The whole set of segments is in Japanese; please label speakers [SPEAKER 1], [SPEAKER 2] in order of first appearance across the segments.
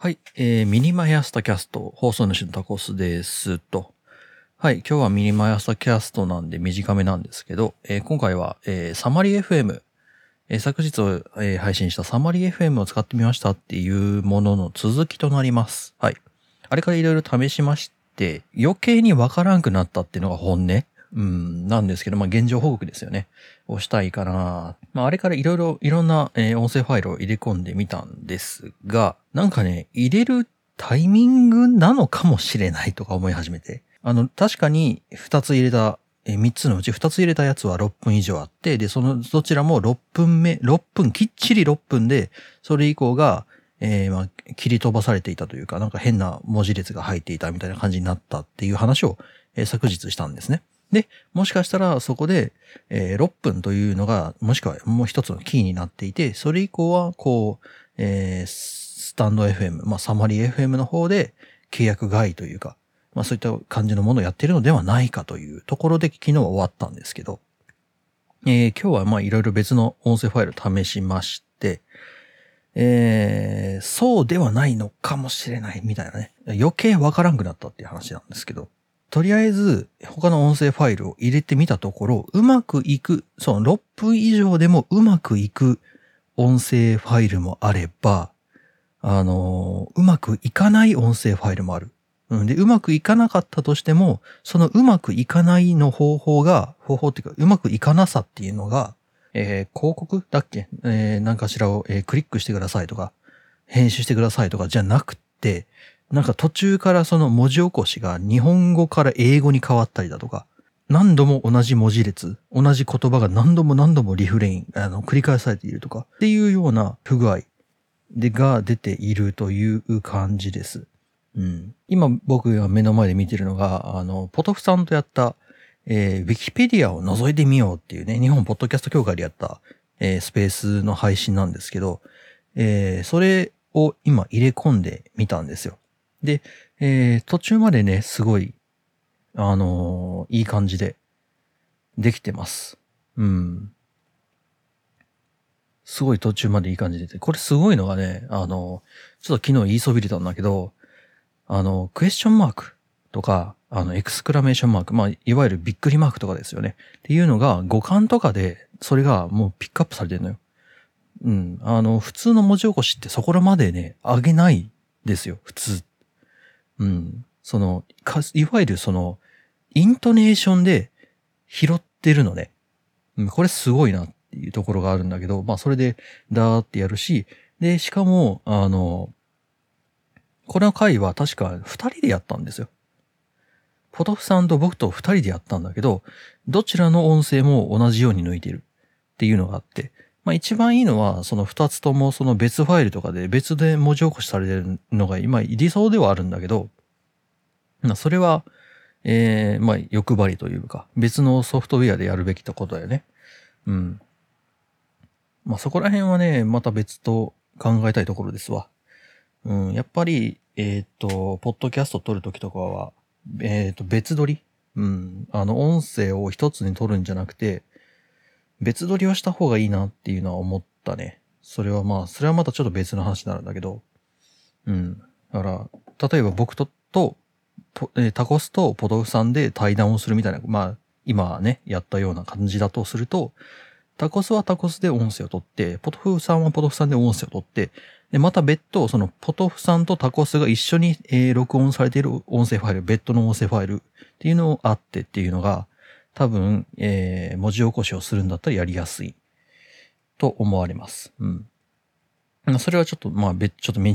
[SPEAKER 1] はい、えー、ミニマイアスタキャスト、放送主のタコスですと。はい、今日はミニマイアスタキャストなんで短めなんですけど、えー今回は、えー summary fm、えー昨日、えー配信したサマリ FM を使ってみましたっていうものの続きとなります。はい。あれからいろいろ試しまして、余計にわからんくなったっていうのが本音。うん、なんですけど、まあ、現状報告ですよね。をしたいかな。まあ、あれからいろいろ、いろんな、えー音声ファイルを入れ込んでみたんですが、なんかね、入れるタイミングなのかもしれないとか思い始めて。あの、確かに2つ入れた、え3つのうち2つ入れたやつは6分以上あって、で、そのどちらも6分目、6分、きっちり6分で、それ以降が、えーまあ、切り飛ばされていたというか、なんか変な文字列が入っていたみたいな感じになったっていう話を、えー昨日したんですね。で、もしかしたらそこで、えー6分というのが、もしくはもう一つのキーになっていて、それ以降は、こう、えースタンド FM、まあ、サマリー FM の方で契約外というか、まあ、そういった感じのものをやってるのではないかというところで昨日は終わったんですけど、えー今日はまあいろいろ別の音声ファイル試しまして、えーそうではないのかもしれないみたいなね。余計わからんくなったっていう話なんですけど、とりあえず他の音声ファイルを入れてみたところ、うまくいく、その6分以上でもうまくいく音声ファイルもあれば、あのうまくいかない音声ファイルもある。うん、で、うまくいかなかったとしても、そのうまくいかないの方法が、方法っていうか、うまくいかなさっていうのが、えー広告だっけ？えー何かしらを、えークリックしてくださいとか、編集してくださいとかじゃなくて、なんか途中からその文字起こしが日本語から英語に変わったりだとか、何度も同じ文字列、同じ言葉が何度も何度もリフレイン、あの、繰り返されているとか、っていうような不具合でが出ているという感じです。うん。今僕が目の前で見てるのが、あの、ポトフさんとやった、えー、ウィキペディアを覗いてみようっていうね、日本ポッドキャスト協会でやった、えースペースの配信なんですけど、えーそれを今入れ込んでみたんですよ。で、えー途中までね、すごい、あのーいい感じでできてます。うん。すごい途中までいい感じでて、これすごいのがね、あの、ちょっと昨日言いそびれたんだけど、あの、クエスチョンマークとか、あの、エクスクラメーションマーク、まあ、いわゆるびっくりマークとかですよね。っていうのが、五感とかで、それがもうピックアップされてるのよ。うん。あの、普通の文字起こしってそこらまでね、上げないですよ、普通。うん。その、かいわゆるその、イントネーションで拾ってるのね。うん、これすごいなっていうところがあるんだけど、まあそれでダーってやるし、で、しかも、あの、この回は確か二人でやったんですよ。ポトフさんと僕と二人でやったんだけど、どちらの音声も同じように抜いてるっていうのがあって、まあ一番いいのは、その二つともその別ファイルとかで別で文字起こしされてるのが今理想ではあるんだけど、まそれは、えー、まあ欲張りというか、別のソフトウェアでやるべきってことだよね。うん。まあそこら辺はね、また別と考えたいところですわ。うん、やっぱり、えっ、と、ポッドキャスト撮るときとかは、えっ、と、別撮りうん。あの、音声を一つに撮るんじゃなくて、別撮りはした方がいいなっていうのは思ったね。それはまあ、それはまたちょっと別の話になるんだけど。うん。だから、例えば僕と、と、えタコスとポトフさんで対談をするみたいな、まあ、今ね、やったような感じだとすると、タコスはタコスで音声を取って、ポトフさんはポトフさんで音声を取って、で、また別途、その、ポトフさんとタコスが一緒に、えー録音されている音声ファイル、別途の音声ファイルっていうのをあってっていうのが、多分、えー文字起こしをするんだったらやりやすいと思われます。うん。まあそれはちょっと、まあ、別、ちょっと道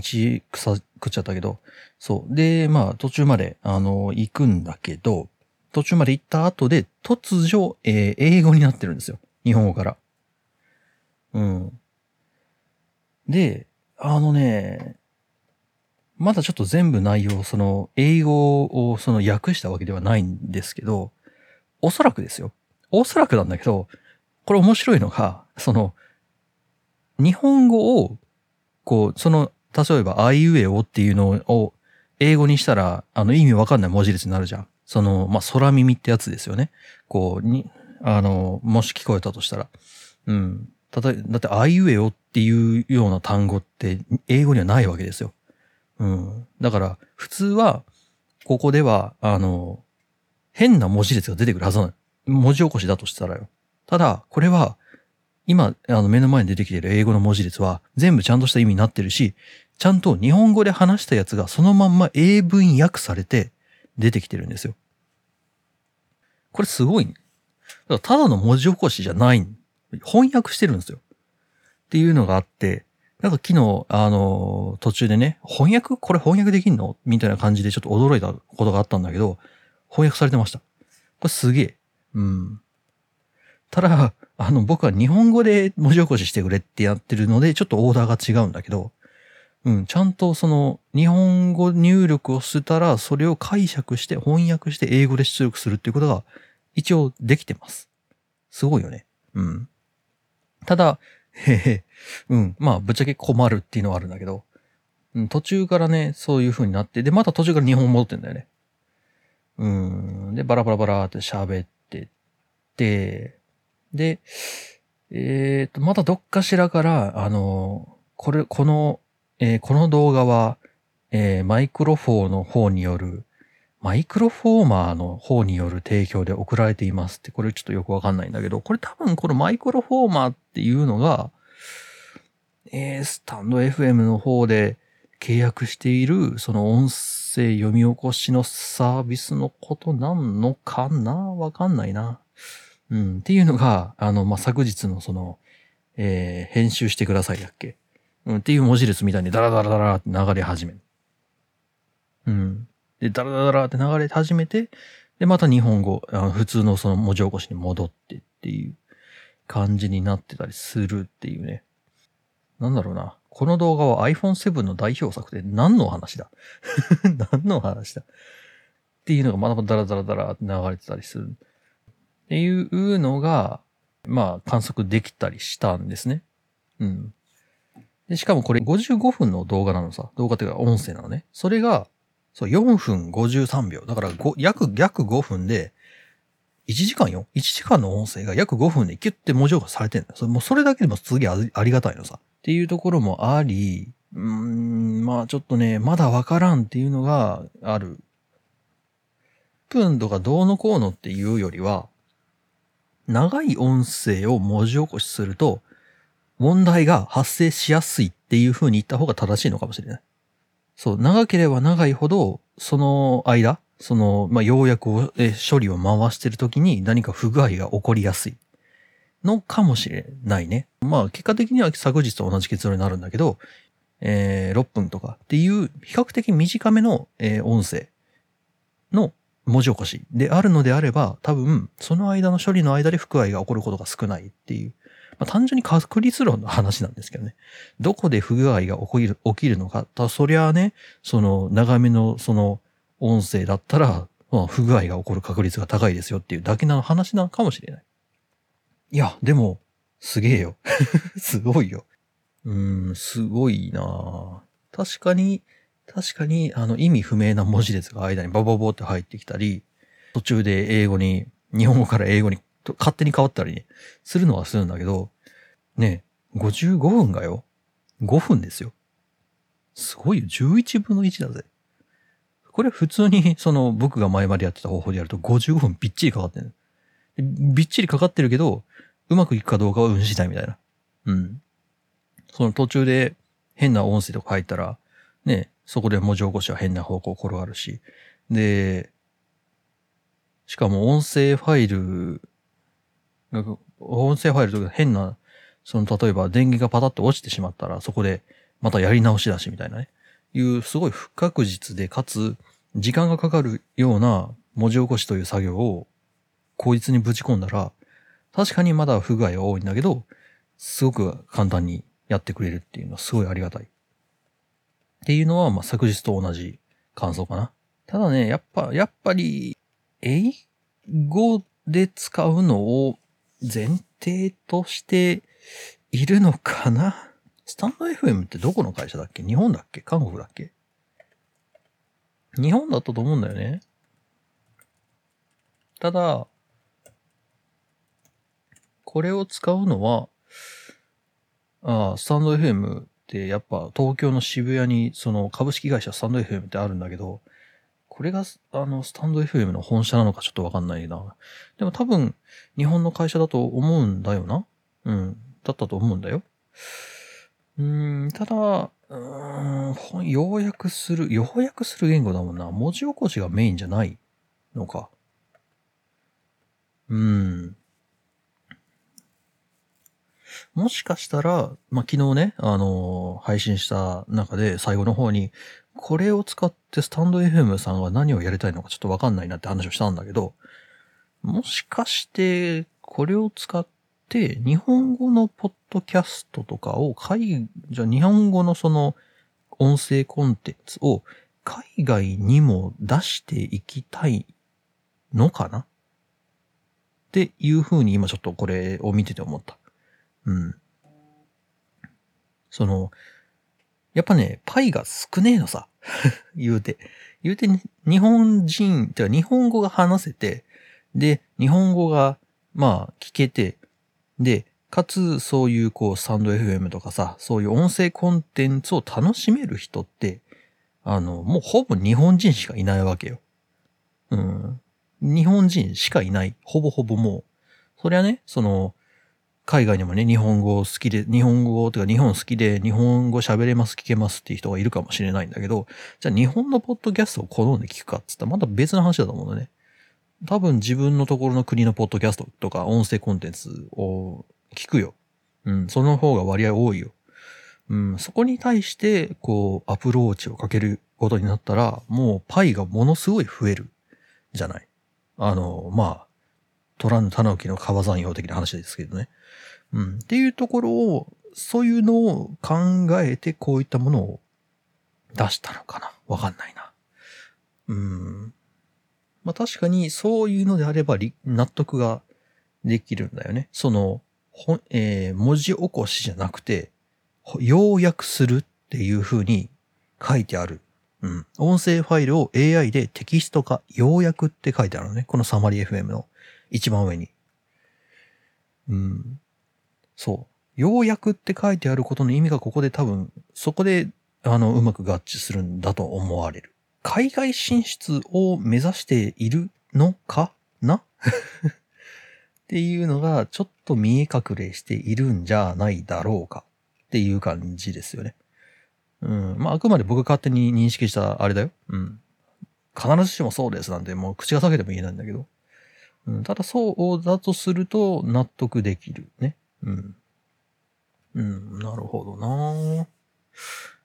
[SPEAKER 1] 草食っちゃったけど、そう。で、まあ、途中まで、あの、行くんだけど、途中まで行った後で、突如、えー英語になってるんですよ。日本語から。うん。で、あのね、まだちょっと全部内容、その、英語をその訳したわけではないんですけど、おそらくですよ。おそらくなんだけど、これ面白いのが、その、日本語を、こう、その、例えば、あいうえおっていうのを、英語にしたら、あの、意味わかんない文字列になるじゃん。その、まあ、空耳ってやつですよね。こう、に、あの、もし聞こえたとしたら。うん。たとえ、だって、あいうえおっていうような単語って、英語にはないわけですよ。うん。だから、普通は、ここでは、あの、変な文字列が出てくるはずなの。文字起こしだとしたらよ。ただ、これは、今、あの、目の前に出てきてる英語の文字列は、全部ちゃんとした意味になってるし、ちゃんと日本語で話したやつがそのまんま英文訳されて出てきてるんですよ。これすごい、ね。だただの文字起こしじゃない。翻訳してるんですよ。っていうのがあって、なんか昨日、あの、途中でね、翻訳？これ翻訳できんの？みたいな感じでちょっと驚いたことがあったんだけど、翻訳されてました。これすげえ。うん。ただ、あの、僕は日本語で文字起こししてくれってやってるので、ちょっとオーダーが違うんだけど、うん、ちゃんとその、日本語入力をしたら、それを解釈して翻訳して英語で出力するっていうことが、一応できてます。すごいよね。うん。ただ、へへ、うん、まあ、ぶっちゃけ困るっていうのはあるんだけど、うん、途中からね、そういう風になって、で、また途中から日本戻ってんだよね。うん、で、バラバラバラって喋ってって、で、えっ、と、またどっかしらから、あの、これ、この、えーこの動画は、えーマイクロフォーの方による、マイクロフォーマーの方による提供で送られていますって、これちょっとよくわかんないんだけど、これ多分このマイクロフォーマーっていうのが、えースタンド FM の方で契約している、その音声声読み起こしのサービスのことなんのかな？わかんないな。うん。っていうのが、あの、まあ、昨日のその、えー編集してくださいだっけ？うん。っていう文字列みたいにダラダラダラって流れ始める。うん。で、ダラダラって流れ始めて、で、また日本語、あの普通のその文字起こしに戻ってっていう感じになってたりするっていうね。なんだろうな。この動画は iPhone7 の代表作で何の話だ？何の話だ？っていうのがまだまだダラダラダラ流れてたりする。っていうのが、まあ観測できたりしたんですね。うん。で、しかもこれ55分の動画なのさ。動画っていうか音声なのね。それが、そう、4分53秒。だからご約、約5分で、1時間よ ?1 時間の音声が約5分でキュッて文字起こしされてるんだよ。それもうそれだけでもすげえありがたいのさ。っていうところもあり、うーん、まあちょっとね、まだわからんっていうのがある。分とかどうのこうのっていうよりは、長い音声を文字起こしすると、問題が発生しやすいっていう風に言った方が正しいのかもしれない。そう、長ければ長いほど、その間、その、まあ、要約を、え処理を回してる時に何か不具合が起こりやすいのかもしれないね。まあ、結果的には昨日と同じ結論になるんだけど、えー6分とかっていう比較的短めの、えー音声の文字起こしであるのであれば、多分、その間の処理の間で不具合が起こることが少ないっていう、まあ、単純に確率論の話なんですけどね。どこで不具合が起きる、起きるのか。たそりゃあね、その長めのその音声だったら、まあ、不具合が起こる確率が高いですよっていうだけの話なのかもしれない。いや、でも、すげえよ。すごいよ。うーん、すごいなぁ確かに、確かに、あの、意味不明な文字列が間にバババって入ってきたり、途中で英語に、日本語から英語にと勝手に変わったり、ね、するのはするんだけど、ねえ、55分がよ。5分ですよ。すごいよ。11分の1だぜ。これ普通に、その、僕が前までやってた方法でやると55分びっちりかかってる。びっちりかかってるけど、うまくいくかどうかは運次第みたいな。うん。その途中で変な音声とか入ったら、ね、そこで文字起こしは変な方向転がるし。で、しかも音声ファイル、音声ファイルとか変な、その例えば電源がパタッと落ちてしまったら、そこでまたやり直しだしみたいなね。いうすごい不確実で、かつ時間がかかるような文字起こしという作業を効率にぶち込んだら、確かにまだ不具合は多いんだけど、すごく簡単にやってくれるっていうのはすごいありがたい。っていうのは、まあ、昨日と同じ感想かな。ただね、やっぱ、やっぱり、英語で使うのを前提としているのかなスタンド FM ってどこの会社だっけ？日本だっけ？韓国だっけ？日本だったと思うんだよね。ただ、これを使うのは、ああ、スタンド FM って、やっぱ東京の渋谷にその株式会社スタンド FM ってあるんだけど、これがあのスタンド FM の本社なのかちょっとわかんないな。でも多分日本の会社だと思うんだよな。うん。だったと思うんだよ。うん、ただ、うーん、ほん要約する、要約する言語だもんな。文字起こしがメインじゃないのか。うん。もしかしたら、まあ、昨日ね、あのー配信した中で最後の方に、これを使ってスタンド FM さんは何をやりたいのかちょっとわかんないなって話をしたんだけど、もしかして、これを使って、日本語のポッドキャストとかを海、じゃ日本語のその音声コンテンツを海外にも出していきたいのかな？っていうふうに今ちょっとこれを見てて思った。うん。その、やっぱね、パイが少ねえのさ。言うて。言うて、日本人、てか日本語が話せて、で、日本語が、まあ、聞けて、で、かつ、そういう、こう、スタンド FM とかさ、そういう音声コンテンツを楽しめる人って、あの、もうほぼ日本人しかいないわけよ。うん。日本人しかいない。ほぼほぼもう。そりゃね、その、海外にもね、日本語好きで、日本語とか日本好きで、日本語喋れます、聞けますっていう人がいるかもしれないんだけど、じゃあ日本のポッドキャストを好んで聞くかっつったらまた別の話だと思うのね。多分自分のところの国のポッドキャストとか音声コンテンツを聞くよ。うん、その方が割合多いよ。うん、そこに対して、こう、アプローチをかけることになったら、もうパイがものすごい増える。じゃない。あの、まあ、取らぬたぬきの川山用的な話ですけどね。うん。っていうところを、そういうのを考えて、こういったものを出したのかな。わかんないな。うん。まあ確かに、そういうのであれば、納得ができるんだよね。その、ほえー文字起こしじゃなくて、要約するっていう風に書いてある。うん。音声ファイルを AI でテキスト化、要約って書いてあるのね。このサマリー FM の一番上に。うん。そう。要約って書いてあることの意味がここで多分、そこで、あの、うまく合致するんだと思われる。海外進出を目指しているのかな？っていうのが、ちょっと見え隠れしているんじゃないだろうかっていう感じですよね。うん。まあ、あくまで僕が勝手に認識したあれだよ。うん。必ずしもそうですなんてもう口が裂けても言えないんだけど。うん、ただそうだとすると納得できるね。うん。うん、なるほどな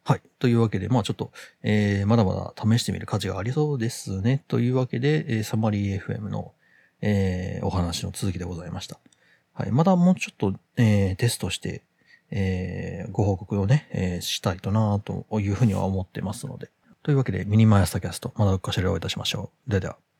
[SPEAKER 1] はい。というわけで、まあちょっと、えー、まだまだ試してみる価値がありそうですね。というわけで、えーサマリー FM の、えー、お話の続きでございました。はい。まだもうちょっと、えー、テストして、えー、ご報告をね、えーしたいとなというふうには思ってますので。というわけで、ミニマイアスタキャスト、まだうっかしらをいたしましょう。ではでは。